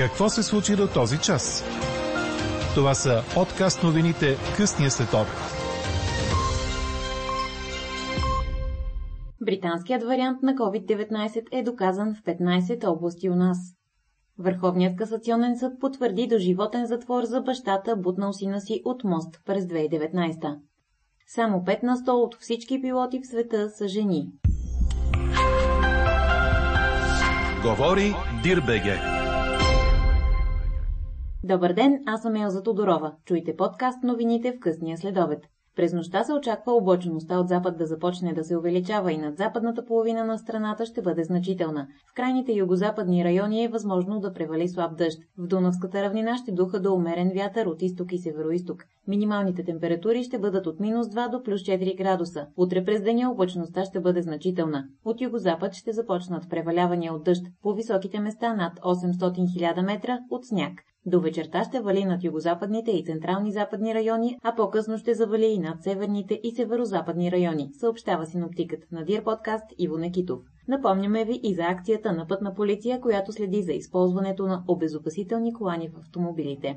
Какво се случи до този час? Това са откаст новините късния след обед. Британският вариант на COVID-19 е доказан в 15 области у нас. Върховният касационен съд потвърди до животен затвор за бащата, бутнал сина си от мост през 2019. Само 5 на 100 от всички пилоти в света са жени. Говори Дирбеге. Добър ден, аз съм Елза Тодорова. Чуйте подкаст новините в късния следобед. През нощта се очаква облачността от запад да започне да се увеличава и над западната половина на страната ще бъде значителна. В крайните югозападни райони е възможно да превали слаб дъжд. В Дунавската равнина ще духа до умерен вятър от изток и североизток. Минималните температури ще бъдат от минус 2 до плюс 4 градуса. Утре през деня облачността ще бъде значителна. От югозапад ще започнат превалявания от дъжд. По високите места над 800 000 метра от сняг. До вечерта ще вали над югозападните и централни западни райони, а по-късно ще завали и над северните и северозападни райони, съобщава синоптикът на Дир подкаст Иво Некитов. Напомняме ви и за акцията на пътна полиция, която следи за използването на обезопасителни колани в автомобилите.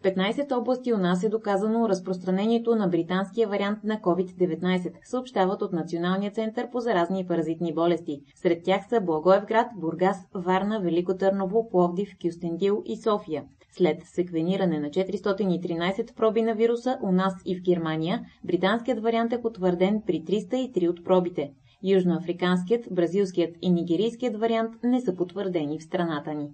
В 15 области у нас е доказано разпространението на британския вариант на COVID-19, съобщават от Националния център по заразни и паразитни болести. Сред тях са Благоевград, Бургас, Варна, Велико Търново, Пловдив, Кюстендил и София. След секвениране на 413 проби на вируса у нас и в Германия, британският вариант е потвърден при 303 от пробите. Южноафриканският, бразилският и нигерийският вариант не са потвърдени в страната ни.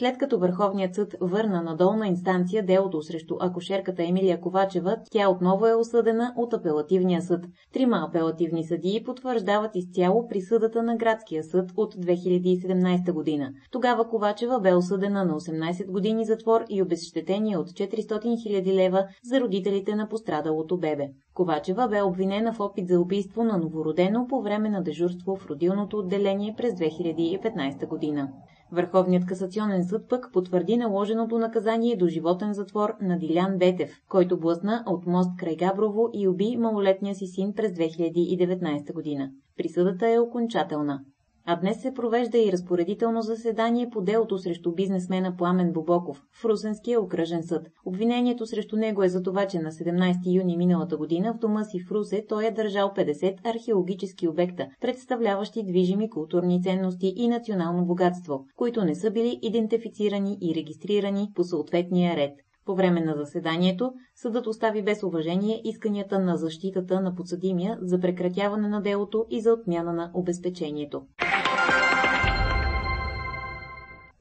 След като Върховният съд върна на долна инстанция делото срещу акушерката Емилия Ковачева, тя отново е осъдена от апелативния съд. Трима апелативни съдии потвърждават изцяло присъдата на градския съд от 2017 година. Тогава Ковачева бе осъдена на 18 години затвор и обезщетение от 400 000 лева за родителите на пострадалото бебе. Ковачева бе обвинена в опит за убийство на новородено по време на дежурство в родилното отделение през 2015 година. Върховният касационен съд пък потвърди наложеното наказание до животен затвор на Дилян Бетев, който блъсна от мост край Габрово и уби малолетния си син през 2019 година. Присъдата е окончателна. А днес се провежда и разпоредително заседание по делото срещу бизнесмена Пламен Бобоков в Русенския окръжен съд. Обвинението срещу него е за това, че на 17 юни миналата година в дома си в Русе той е държал 50 археологически обекта, представляващи движими културни ценности и национално богатство, които не са били идентифицирани и регистрирани по съответния ред. По време на заседанието съдът остави без уважение исканията на защитата на подсъдимия за прекратяване на делото и за отмяна на обезпечението.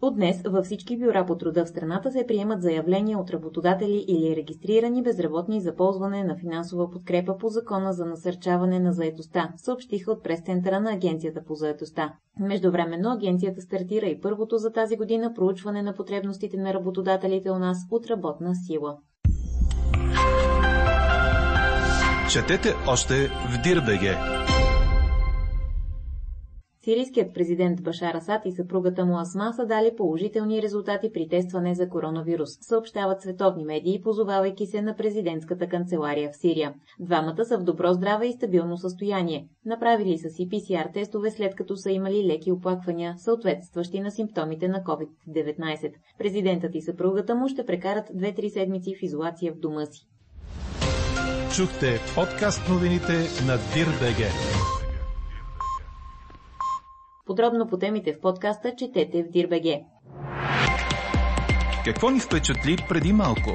От днес във всички бюра по труда в страната се приемат заявления от работодатели или регистрирани безработни за ползване на финансова подкрепа по закона за насърчаване на заетостта, съобщиха от прес-центъра на Агенцията по заетостта. Междувременно агенцията стартира и първото за тази година проучване на потребностите на работодателите у нас от работна сила. Четете още в Дирбеге. Сирийският президент Башар Асад и съпругата му Асма са дали положителни резултати при тестване за коронавирус, съобщават световни медии, позовавайки се на президентската канцелария в Сирия. Двамата са в добро здраве и стабилно състояние. Направили са си PCR тестове след като са имали леки оплаквания, съответстващи на симптомите на COVID-19. Президентът и съпругата му ще прекарат 2-3 седмици в изолация в дома си. Чухте подкаст новините на Дирбеге. Подробно по темите в подкаста четете в Дирбеге. Какво ни впечатли преди малко?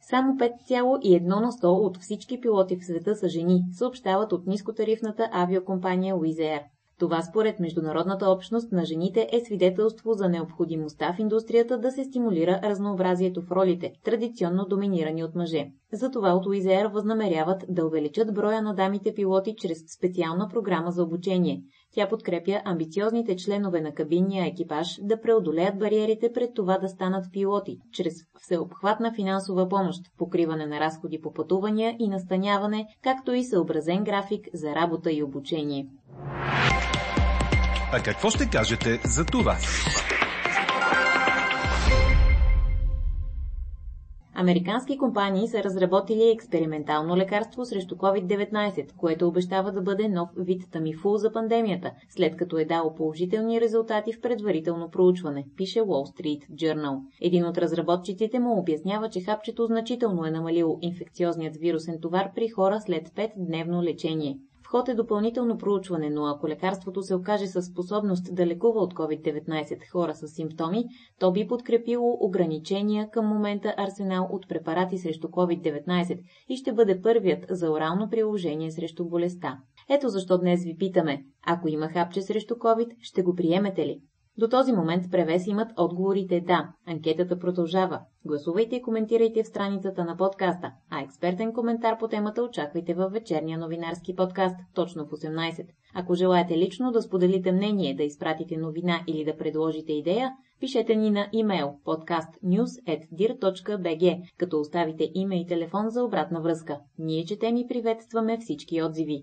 Само 5,1 на 100 от всички пилоти в света са жени, съобщават от нискотарифната авиокомпания Wizz Air. Това според международната общност на жените е свидетелство за необходимостта в индустрията да се стимулира разнообразието в ролите, традиционно доминирани от мъже. Затова от Уизер възнамеряват да увеличат броя на дамите пилоти чрез специална програма за обучение. Тя подкрепя амбициозните членове на кабинния екипаж да преодолеят бариерите пред това да станат пилоти, чрез всеобхватна финансова помощ, покриване на разходи по пътувания и настаняване, както и съобразен график за работа и обучение. А какво ще кажете за това? Американски компании са разработили експериментално лекарство срещу COVID-19, което обещава да бъде нов вид тамифул за пандемията, след като е дало положителни резултати в предварително проучване, пише Wall Street Journal. Един от разработчиците му обяснява, че хапчето значително е намалило инфекциозният вирусен товар при хора след 5-дневно лечение. В ход е допълнително проучване, но ако лекарството се окаже със способност да лекува от COVID-19 хора с симптоми, то би подкрепило ограничения към момента арсенал от препарати срещу COVID-19 и ще бъде първият за орално приложение срещу болестта. Ето защо днес ви питаме, ако има хапче срещу COVID, ще го приемете ли? До този момент превес имат отговорите да. Анкетата продължава. Гласувайте и коментирайте в страницата на подкаста, а експертен коментар по темата очаквайте във вечерния новинарски подкаст, точно в 18. Ако желаете лично да споделите мнение, да изпратите новина или да предложите идея, пишете ни на имейл podcastnews.dir.bg, като оставите име и телефон за обратна връзка. Ние четем и приветстваме всички отзиви.